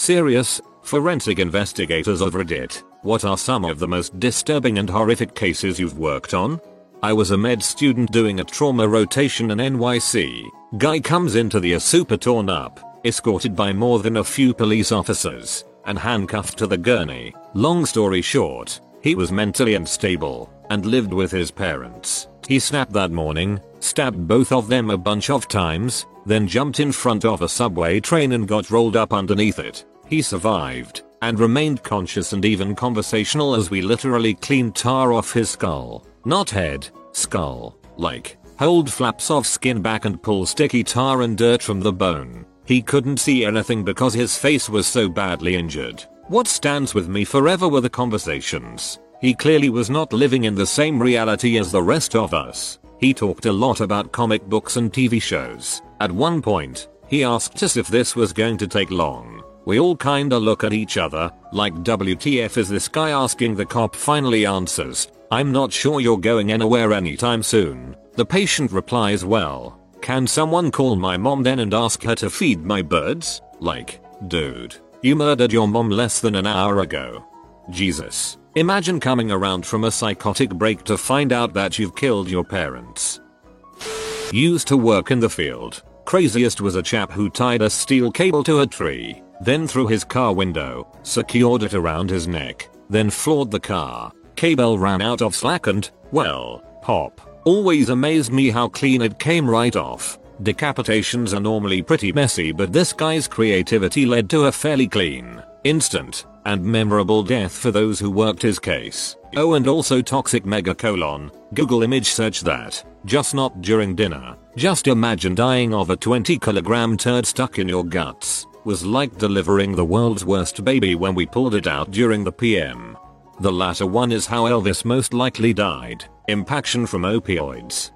Serious, forensic investigators of Reddit, what are some of the most disturbing and horrific cases you've worked on? I was a med student doing a trauma rotation in NYC. Guy comes into the A super torn up, escorted by more than a few police officers, and handcuffed to the gurney. Long story short, he was mentally unstable and lived with his parents. He snapped that morning, stabbed both of them a bunch of times, then jumped in front of a subway train and got rolled up underneath it. He survived and remained conscious and even conversational as we literally cleaned tar off his skull. Not head, skull. Like, hold flaps of skin back and pull sticky tar and dirt from the bone. He couldn't see anything because his face was so badly injured. What stands with me forever were the conversations. He clearly was not living in the same reality as the rest of us. He talked a lot about comic books and TV shows. At one point, he asked us if this was going to take long. We all kinda look at each other, like WTF is this guy asking the cop finally answers, I'm not sure you're going anywhere anytime soon. The patient replies well, can someone call my mom then and ask her to feed my birds? Like, dude, you murdered your mom less than an hour ago. Jesus. Imagine coming around from a psychotic break to find out that you've killed your parents. Used to work in the field. Craziest was a chap who tied a steel cable to a tree, then threw his car window, secured it around his neck, then floored the car. Cable ran out of slack and, well, pop. Always amazed me how clean it came right off. Decapitations are normally pretty messy but this guy's creativity led to a fairly clean, instant, and memorable death for those who worked his case. Oh and also toxic megacolon, Google image search that, just not during dinner. Just imagine dying of a 20 kilogram turd stuck in your guts. Was like delivering the world's worst baby when we pulled it out during the PM. The latter one is how Elvis most likely died, impaction from opioids.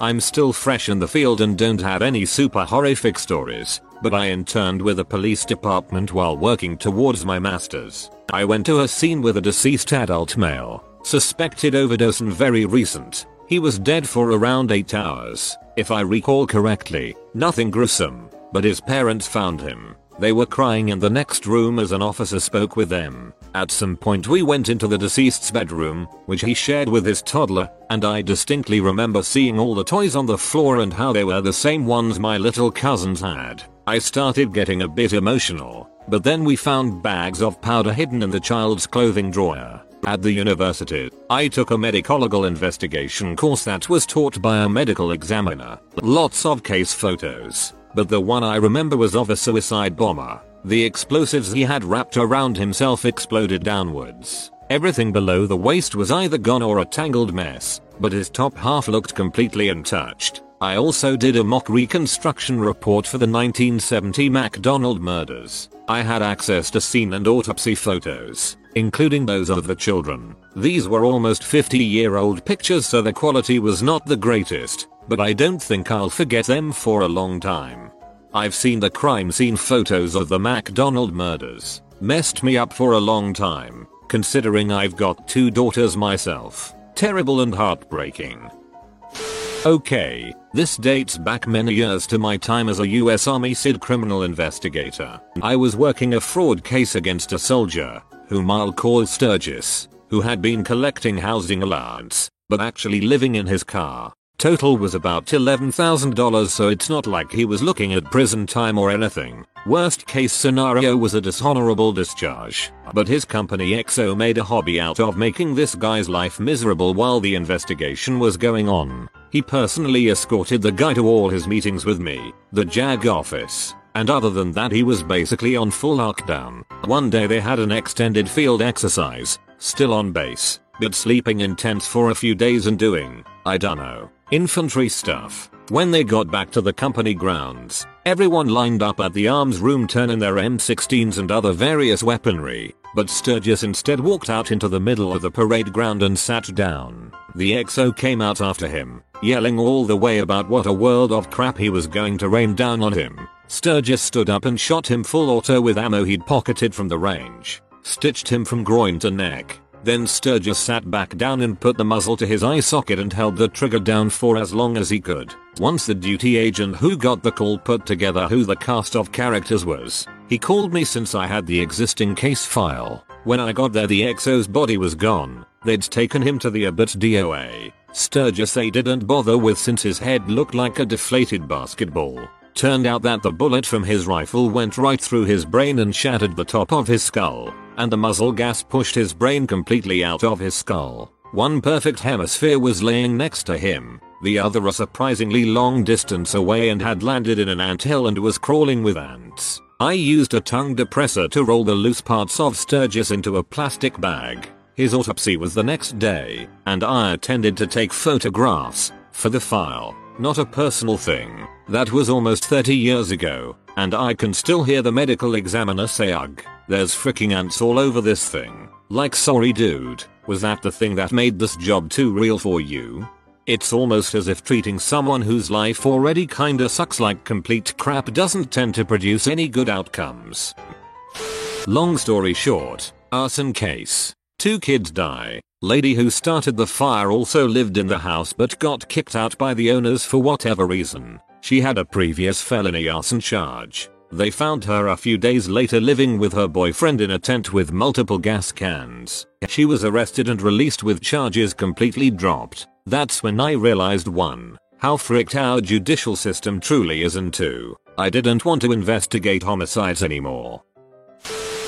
I'm still fresh in the field and don't have any super horrific stories, but I interned with a police department while working towards my masters. I went to a scene with a deceased adult male, suspected overdose and very recent. He was dead for around 8 hours, if I recall correctly, nothing gruesome, but his parents found him. They were crying in the next room as an officer spoke with them. At some point we went into the deceased's bedroom, which he shared with his toddler, and I distinctly remember seeing all the toys on the floor and how they were the same ones my little cousins had. I started getting a bit emotional, but then we found bags of powder hidden in the child's clothing drawer. At the university, I took a medicolegal investigation course that was taught by a medical examiner. Lots of case photos, but the one I remember was of a suicide bomber. The explosives he had wrapped around himself exploded downwards. Everything below the waist was either gone or a tangled mess, but his top half looked completely untouched. I also did a mock reconstruction report for the 1970 MacDonald murders. I had access to scene and autopsy photos, including those of the children. These were almost 50 year old pictures so the quality was not the greatest, but I don't think I'll forget them for a long time. I've seen the crime scene photos of the MacDonald murders. Messed me up for a long time, considering I've got two daughters myself. Terrible and heartbreaking. Okay, this dates back many years to my time as a US Army CID criminal investigator. I was working a fraud case against a soldier, whom I'll call Sturgis, who had been collecting housing allowance, but actually living in his car. Total was about $11,000 so it's not like he was looking at prison time or anything. Worst case scenario was a dishonorable discharge. But his company XO made a hobby out of making this guy's life miserable while the investigation was going on. He personally escorted the guy to all his meetings with me, the JAG office, and other than that he was basically on full lockdown. One day they had an extended field exercise, still on base, but sleeping in tents for a few days and doing, I dunno, infantry stuff. When they got back to the company grounds, Everyone lined up at the arms room turning their M16s and other various weaponry, but Sturgis instead walked out into the middle of the parade ground and sat down. The XO came out after him, yelling all the way about what a world of crap he was going to rain down on him. Sturgis stood up and shot him full auto with ammo he'd pocketed from the range, stitched him from groin to neck. Then Sturgis sat back down and put the muzzle to his eye socket and held the trigger down for as long as he could. Once the duty agent who got the call put together who the cast of characters was, he called me since I had the existing case file. When I got there the XO's body was gone. They'd taken him to the Abbott DOA. Sturgis they didn't bother with since his head looked like a deflated basketball. Turned out that the bullet from his rifle went right through his brain and shattered the top of his skull, and the muzzle gas pushed his brain completely out of his skull. One perfect hemisphere was laying next to him, the other a surprisingly long distance away and had landed in an anthill and was crawling with ants. I used a tongue depressor to roll the loose parts of Sturgis into a plastic bag. His autopsy was the next day, and I attended to take photographs for the file. Not a personal thing. That was almost 30 years ago, and I can still hear the medical examiner say ugh, there's freaking ants all over this thing. Like sorry dude, was that the thing that made this job too real for you? It's almost as if treating someone whose life already kinda sucks like complete crap doesn't tend to produce any good outcomes. Long story short, arson case. Two kids die. Lady who started the fire also lived in the house but got kicked out by the owners for whatever reason. She had a previous felony arson charge. They found her a few days later living with her boyfriend in a tent with multiple gas cans. She was arrested and released with charges completely dropped. That's when I realized 1. How fricked our judicial system truly is and 2. I didn't want to investigate homicides anymore.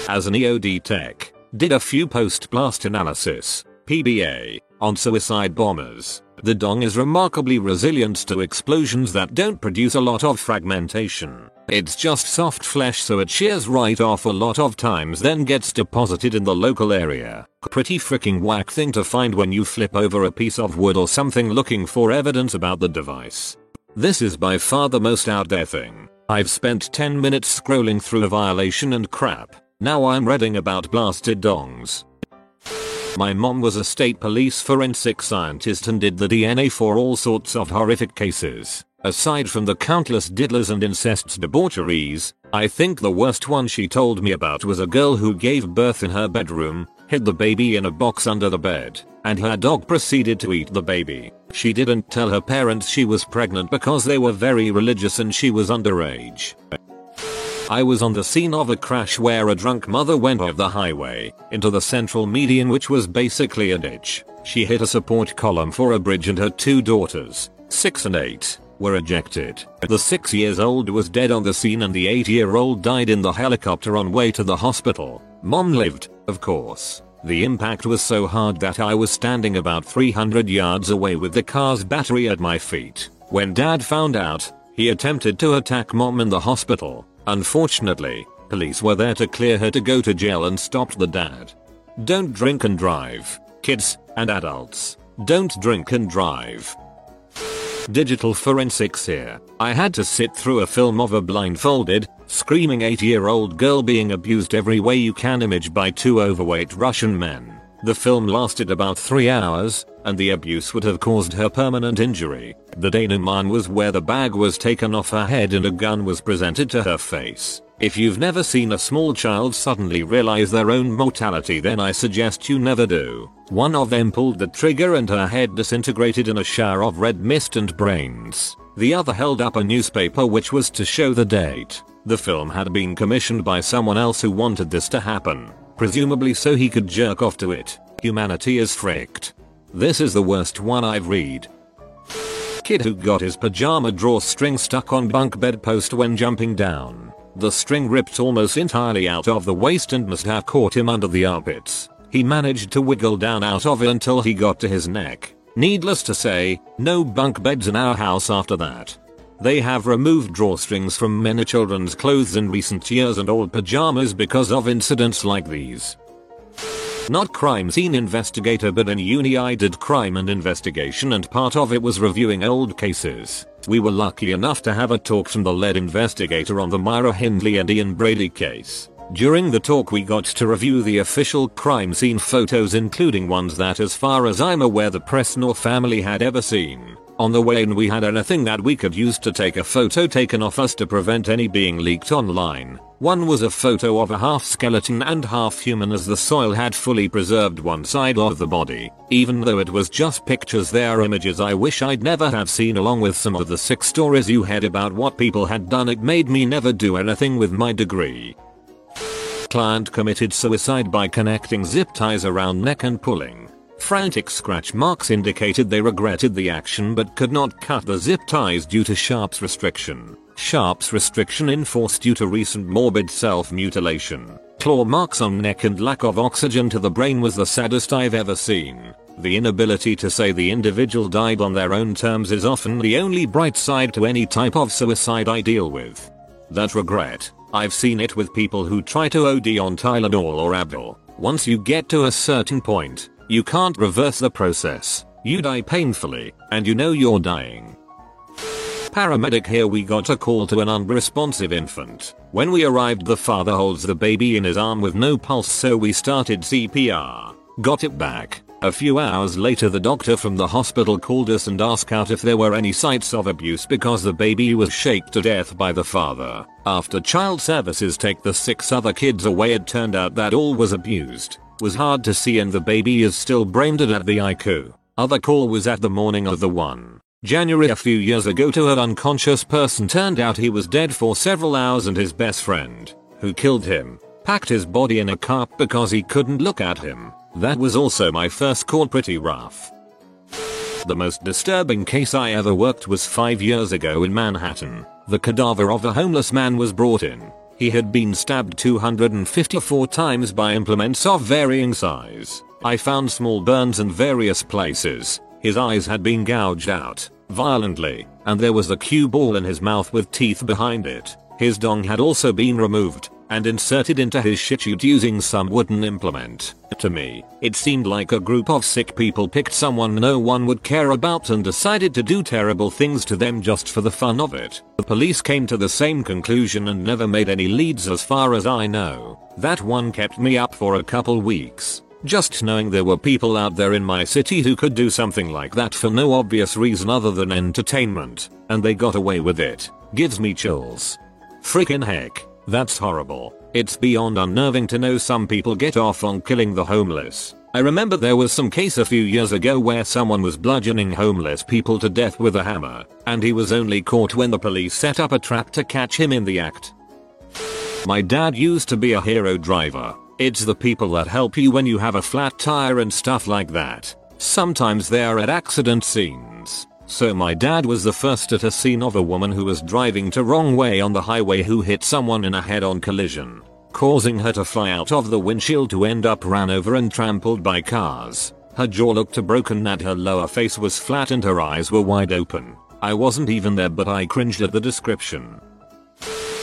As an EOD tech, did a few post-blast analysis, PBA, on suicide bombers. The dong is remarkably resilient to explosions that don't produce a lot of fragmentation. It's just soft flesh so it shears right off a lot of times then gets deposited in the local area. Pretty freaking whack thing to find when you flip over a piece of wood or something looking for evidence about the device. This is by far the most out there thing. I've spent 10 minutes scrolling through a violation and crap. Now I'm reading about blasted dongs. My mom was a state police forensic scientist and did the DNA for all sorts of horrific cases. Aside from the countless diddlers and incests debaucheries, I think the worst one she told me about was a girl who gave birth in her bedroom, hid the baby in a box under the bed, and her dog proceeded to eat the baby. She didn't tell her parents she was pregnant because they were very religious and she was underage. I was on the scene of a crash where a drunk mother went off the highway into the central median which was basically a ditch. She hit a support column for a bridge and her two daughters, 6 and 8, were ejected. The 6 years old was dead on the scene and the 8 year old died in the helicopter on way to the hospital. Mom lived, of course. The impact was so hard that I was standing about 300 yards away with the car's battery at my feet. When dad found out, he attempted to attack mom in the hospital. Unfortunately, police were there to clear her to go to jail and stopped the dad. Don't drink and drive. Kids and adults. Don't drink and drive. Digital forensics here. I had to sit through a film of a blindfolded, screaming 8 year old girl being abused every way you can image by two overweight Russian men. The film lasted about 3 hours, and the abuse would have caused her permanent injury. The denouement was where the bag was taken off her head and a gun was presented to her face. If you've never seen a small child suddenly realize their own mortality then I suggest you never do. One of them pulled the trigger and her head disintegrated in a shower of red mist and brains. The other held up a newspaper which was to show the date. The film had been commissioned by someone else who wanted this to happen presumably so he could jerk off to it. Humanity is fricked. This is the worst one I've read. Kid who got his pajama drawstring stuck on bunk bed post when jumping down. The string ripped almost entirely out of the waist and must have caught him under the armpits. He managed to wiggle down out of it until he got to his neck. Needless to say, no bunk beds in our house after that. They have removed drawstrings from many children's clothes in recent years and old pajamas because of incidents like these. Not crime scene investigator but in uni I did crime and investigation and part of it was reviewing old cases. We were lucky enough to have a talk from the lead investigator on the Myra Hindley and Ian Brady case. During the talk we got to review the official crime scene photos including ones that as far as I'm aware the press nor family had ever seen. On the way in we had anything that we could use to take a photo taken of us to prevent any being leaked online. One was a photo of a half skeleton and half human as the soil had fully preserved one side of the body. Even though it was just pictures they are images I wish I'd never have seen along with some of the sick stories you had about what people had done it made me never do anything with my degree. Client committed suicide by connecting zip ties around neck and pulling. Frantic scratch marks indicated they regretted the action but could not cut the zip ties due to Sharp's restriction. Sharp's restriction enforced due to recent morbid self-mutilation. Claw marks on neck and lack of oxygen to the brain was the saddest I've ever seen. The inability to say the individual died on their own terms is often the only bright side to any type of suicide I deal with. That regret, I've seen it with people who try to OD on Tylenol or Advil. Once you get to a certain point, you can't reverse the process. You die painfully, and you know you're dying. Paramedic here we got a call to an unresponsive infant. When we arrived the father holds the baby in his arm with no pulse so we started CPR. Got it back. A few hours later the doctor from the hospital called us and asked out if there were any signs of abuse because the baby was shaken to death by the father. After child services take the six other kids away it turned out that all was abused was hard to see and the baby is still brain dead at the ICU. Other call was at the morning of the 1. January a few years ago to an unconscious person turned out he was dead for several hours and his best friend, who killed him, packed his body in a cart because he couldn't look at him. That was also my first call pretty rough. The most disturbing case I ever worked was 5 years ago in Manhattan. The cadaver of a homeless man was brought in. He had been stabbed 254 times by implements of varying size. I found small burns in various places. His eyes had been gouged out, violently, and there was a cue ball in his mouth with teeth behind it. His dong had also been removed, and inserted into his shit chute using some wooden implement. To me, it seemed like a group of sick people picked someone no one would care about and decided to do terrible things to them just for the fun of it. The police came to the same conclusion and never made any leads as far as I know. That one kept me up for a couple weeks. Just knowing there were people out there in my city who could do something like that for no obvious reason other than entertainment, and they got away with it, gives me chills. Freaking heck. That's horrible. It's beyond unnerving to know some people get off on killing the homeless. I remember there was some case a few years ago where someone was bludgeoning homeless people to death with a hammer, and he was only caught when the police set up a trap to catch him in the act. My dad used to be a hero driver. It's the people that help you when you have a flat tire and stuff like that. Sometimes they are at accident scenes. So my dad was the first at a scene of a woman who was driving to wrong way on the highway who hit someone in a head-on collision, causing her to fly out of the windshield to end up ran over and trampled by cars. Her jaw looked broken and her lower face was flat and her eyes were wide open. I wasn't even there but I cringed at the description.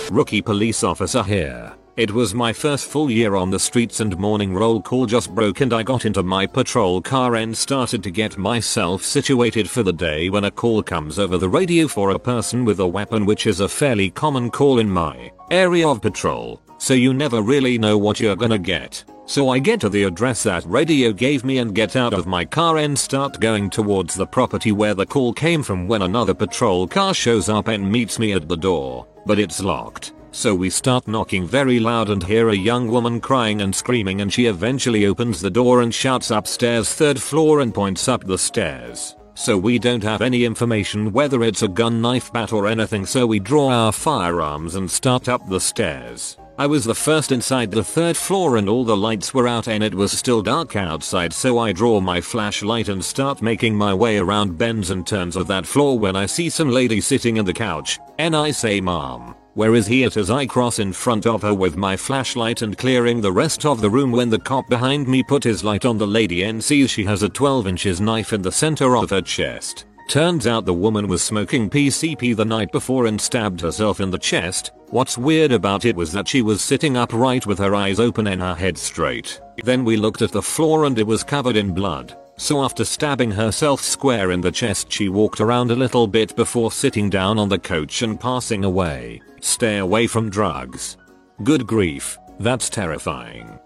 Rookie police officer here. It was my first full year on the streets and morning roll call just broke and I got into my patrol car and started to get myself situated for the day when a call comes over the radio for a person with a weapon which is a fairly common call in my area of patrol, so you never really know what you're gonna get. So I get to the address that radio gave me and get out of my car and start going towards the property where the call came from when another patrol car shows up and meets me at the door, but it's locked. So we start knocking very loud and hear a young woman crying and screaming and she eventually opens the door and shouts upstairs third floor and points up the stairs. So we don't have any information whether it's a gun knife bat or anything so we draw our firearms and start up the stairs. I was the first inside the third floor and all the lights were out and it was still dark outside so I draw my flashlight and start making my way around bends and turns of that floor when I see some lady sitting in the couch and I say mom where is he at as I cross in front of her with my flashlight and clearing the rest of the room when the cop behind me put his light on the lady and sees she has a 12 inches knife in the center of her chest. Turns out the woman was smoking PCP the night before and stabbed herself in the chest. What's weird about it was that she was sitting upright with her eyes open and her head straight. Then we looked at the floor and it was covered in blood. So after stabbing herself square in the chest she walked around a little bit before sitting down on the coach and passing away. Stay away from drugs. Good grief, that's terrifying.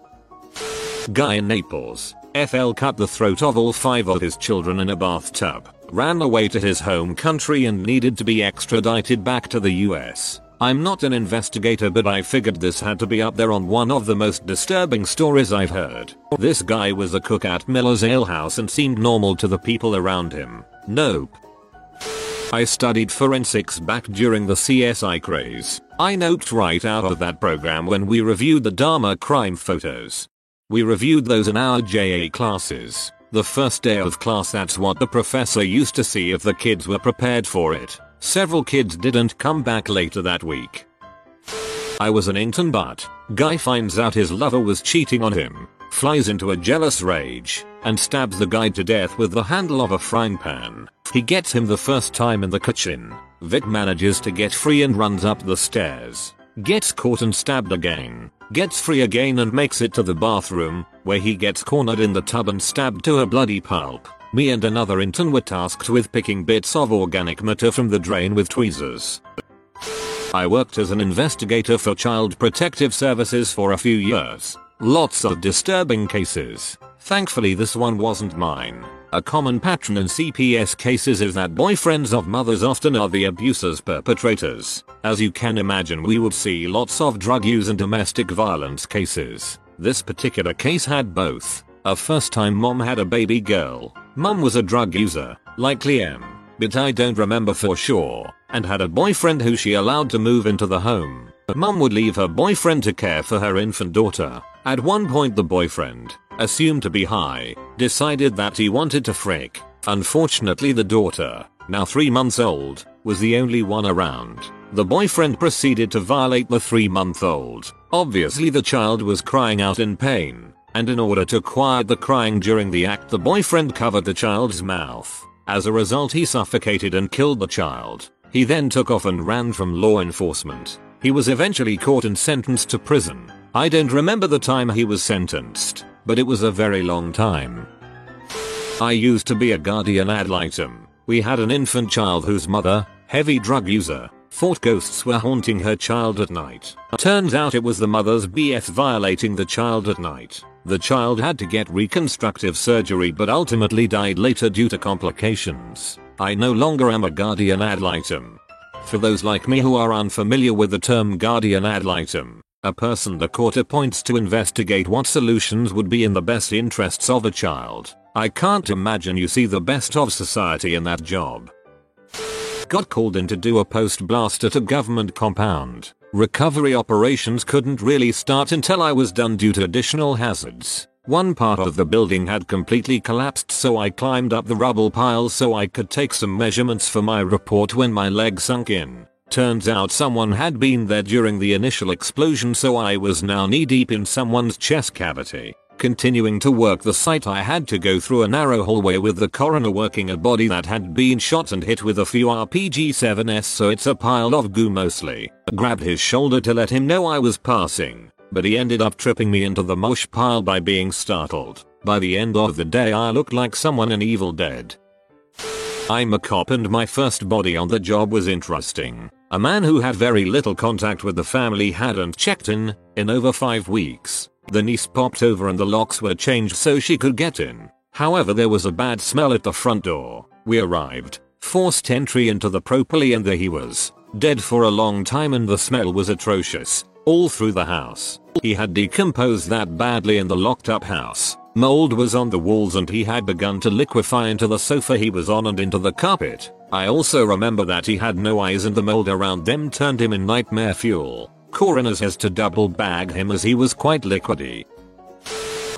Guy in Naples, FL cut the throat of all five of his children in a bathtub, ran away to his home country and needed to be extradited back to the US. I'm not an investigator but I figured this had to be up there on one of the most disturbing stories I've heard. This guy was a cook at Miller's Ale House and seemed normal to the people around him. Nope. I studied forensics back during the CSI craze. I noped right out of that program when we reviewed the Dahmer crime photos. We reviewed those in our JA classes. The first day of class that's what the professor used to see if the kids were prepared for it. Several kids didn't come back later that week. I was an intern but, guy finds out his lover was cheating on him, flies into a jealous rage, and stabs the guy to death with the handle of a frying pan. He gets him the first time in the kitchen. Vic manages to get free and runs up the stairs. Gets caught and stabbed again. Gets free again and makes it to the bathroom, where he gets cornered in the tub and stabbed to a bloody pulp. Me and another intern were tasked with picking bits of organic matter from the drain with tweezers. I worked as an investigator for Child Protective Services for a few years. Lots of disturbing cases. Thankfully this one wasn't mine. A common pattern in CPS cases is that boyfriends of mothers often are the abuser's perpetrators. As you can imagine we would see lots of drug use and domestic violence cases. This particular case had both. A first time mom had a baby girl. Mum was a drug user, likely M, but I don't remember for sure, and had a boyfriend who she allowed to move into the home. Mum would leave her boyfriend to care for her infant daughter. At one point the boyfriend, assumed to be high, decided that he wanted to frick. Unfortunately the daughter, now 3 months old, was the only one around. The boyfriend proceeded to violate the 3 month old. Obviously the child was crying out in pain and in order to quiet the crying during the act the boyfriend covered the child's mouth. As a result he suffocated and killed the child. He then took off and ran from law enforcement. He was eventually caught and sentenced to prison. I don't remember the time he was sentenced, but it was a very long time. I used to be a guardian ad litem. We had an infant child whose mother, heavy drug user, thought ghosts were haunting her child at night. Turns out it was the mother's BF violating the child at night. The child had to get reconstructive surgery but ultimately died later due to complications. I no longer am a guardian ad litem. For those like me who are unfamiliar with the term guardian ad litem, a person the court appoints to investigate what solutions would be in the best interests of a child. I can't imagine you see the best of society in that job. Got called in to do a post blast at a government compound. Recovery operations couldn't really start until I was done due to additional hazards. One part of the building had completely collapsed so I climbed up the rubble pile so I could take some measurements for my report when my leg sunk in. Turns out someone had been there during the initial explosion so I was now knee deep in someone's chest cavity. Continuing to work the site I had to go through a narrow hallway with the coroner working a body that had been shot and hit with a few RPG-7s so it's a pile of goo mostly. Grabbed his shoulder to let him know I was passing, but he ended up tripping me into the mosh pile by being startled. By the end of the day I looked like someone in Evil Dead. I'm a cop and my first body on the job was interesting. A man who had very little contact with the family hadn't checked in, in over 5 weeks. The niece popped over and the locks were changed so she could get in. However there was a bad smell at the front door. We arrived, forced entry into the properly and there he was. Dead for a long time and the smell was atrocious. All through the house. He had decomposed that badly in the locked up house. Mold was on the walls and he had begun to liquefy into the sofa he was on and into the carpet. I also remember that he had no eyes and the mold around them turned him in nightmare fuel. Coroners has to double bag him as he was quite liquidy.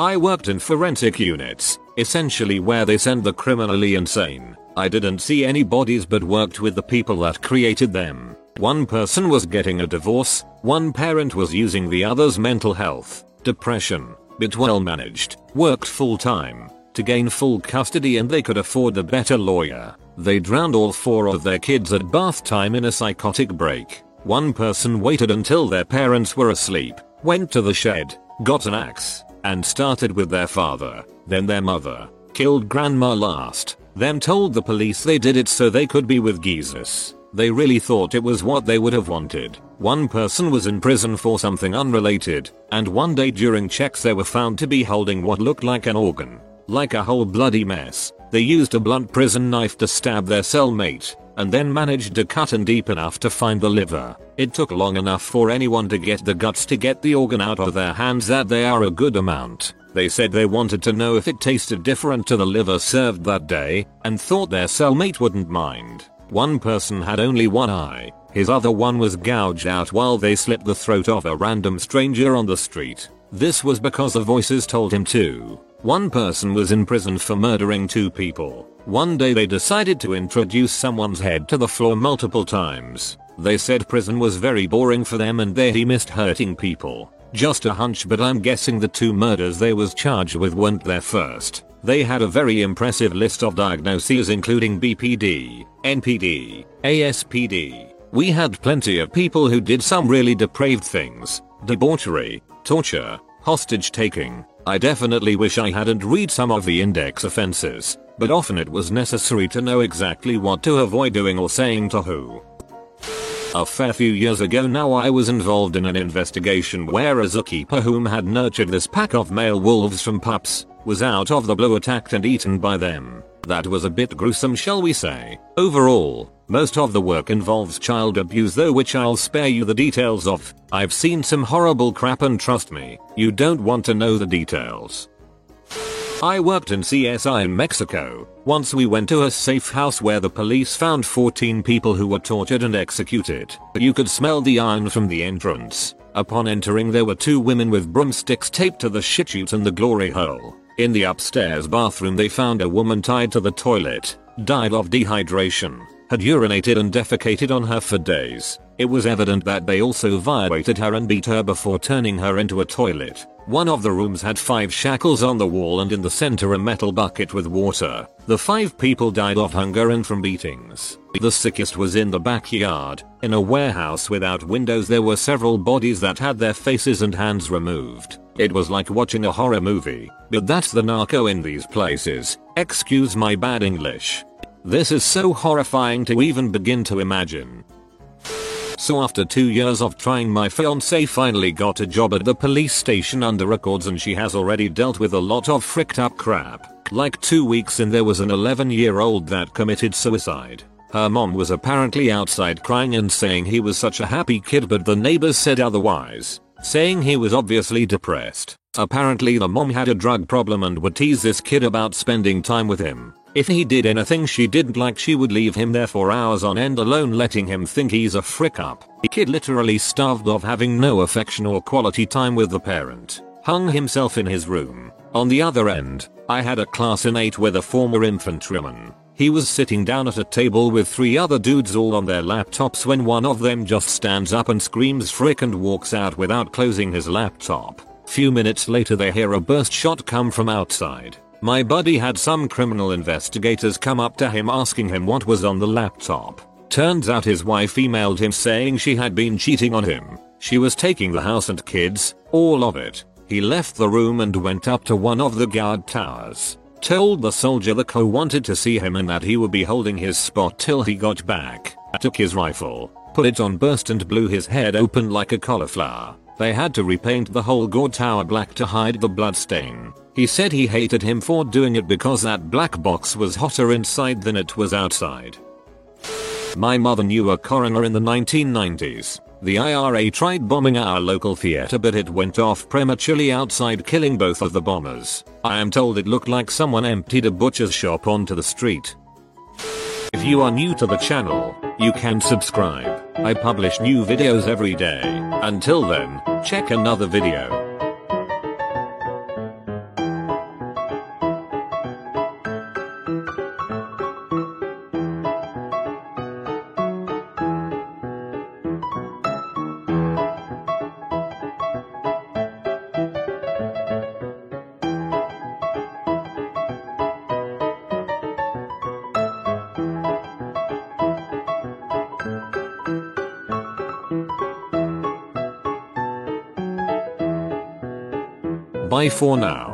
I worked in forensic units, essentially where they send the criminally insane. I didn't see any bodies but worked with the people that created them. One person was getting a divorce, one parent was using the other's mental health, depression, but well managed, worked full time, to gain full custody and they could afford a better lawyer. They drowned all four of their kids at bath time in a psychotic break. One person waited until their parents were asleep, went to the shed, got an axe, and started with their father, then their mother. Killed grandma last, then told the police they did it so they could be with Jesus. They really thought it was what they would have wanted. One person was in prison for something unrelated, and one day during checks they were found to be holding what looked like an organ. Like a whole bloody mess. They used a blunt prison knife to stab their cellmate, and then managed to cut in deep enough to find the liver. It took long enough for anyone to get the guts to get the organ out of their hands that they are a good amount. They said they wanted to know if it tasted different to the liver served that day, and thought their cellmate wouldn't mind. One person had only one eye, his other one was gouged out while they slit the throat of a random stranger on the street. This was because the voices told him to. One person was in prison for murdering two people. One day they decided to introduce someone's head to the floor multiple times. They said prison was very boring for them and they missed hurting people. Just a hunch but I'm guessing the two murders they was charged with weren't their first. They had a very impressive list of diagnoses including BPD, NPD, ASPD. We had plenty of people who did some really depraved things, debauchery, torture, hostage taking. I definitely wish I hadn't read some of the index offenses, but often it was necessary to know exactly what to avoid doing or saying to who. A fair few years ago now I was involved in an investigation where a zookeeper whom had nurtured this pack of male wolves from pups was out of the blue attacked and eaten by them. That was a bit gruesome shall we say. Overall, most of the work involves child abuse though which I'll spare you the details of. I've seen some horrible crap and trust me, you don't want to know the details. I worked in CSI in Mexico. Once we went to a safe house where the police found 14 people who were tortured and executed. You could smell the iron from the entrance. Upon entering there were two women with broomsticks taped to the shit chute and the glory hole. In the upstairs bathroom they found a woman tied to the toilet, died of dehydration, had urinated and defecated on her for days. It was evident that they also violated her and beat her before turning her into a toilet. One of the rooms had five shackles on the wall and in the center a metal bucket with water. The five people died of hunger and from beatings. The sickest was in the backyard. In a warehouse without windows there were several bodies that had their faces and hands removed. It was like watching a horror movie. But that's the narco in these places. Excuse my bad English. This is so horrifying to even begin to imagine. So after 2 years of trying my fiance finally got a job at the police station under records and she has already dealt with a lot of fricked up crap. Like 2 weeks in there was an 11 year old that committed suicide. Her mom was apparently outside crying and saying he was such a happy kid but the neighbors said otherwise, saying he was obviously depressed. Apparently the mom had a drug problem and would tease this kid about spending time with him. If he did anything she didn't like she would leave him there for hours on end alone letting him think he's a frick up. The kid literally starved of having no affection or quality time with the parent. Hung himself in his room. On the other end, I had a class in 8 with a former infantryman. He was sitting down at a table with three other dudes all on their laptops when one of them just stands up and screams frick and walks out without closing his laptop. Few minutes later they hear a burst shot come from outside. My buddy had some criminal investigators come up to him asking him what was on the laptop. Turns out his wife emailed him saying she had been cheating on him. She was taking the house and kids, all of it. He left the room and went up to one of the guard towers. Told the soldier the co wanted to see him and that he would be holding his spot till he got back. Took his rifle, put it on burst and blew his head open like a cauliflower. They had to repaint the whole guard tower black to hide the bloodstain. He said he hated him for doing it because that black box was hotter inside than it was outside. My mother knew a coroner in the 1990s. The IRA tried bombing our local theater but it went off prematurely outside killing both of the bombers. I am told it looked like someone emptied a butcher's shop onto the street. If you are new to the channel, you can subscribe. I publish new videos every day. Until then, check another video. Bye for now.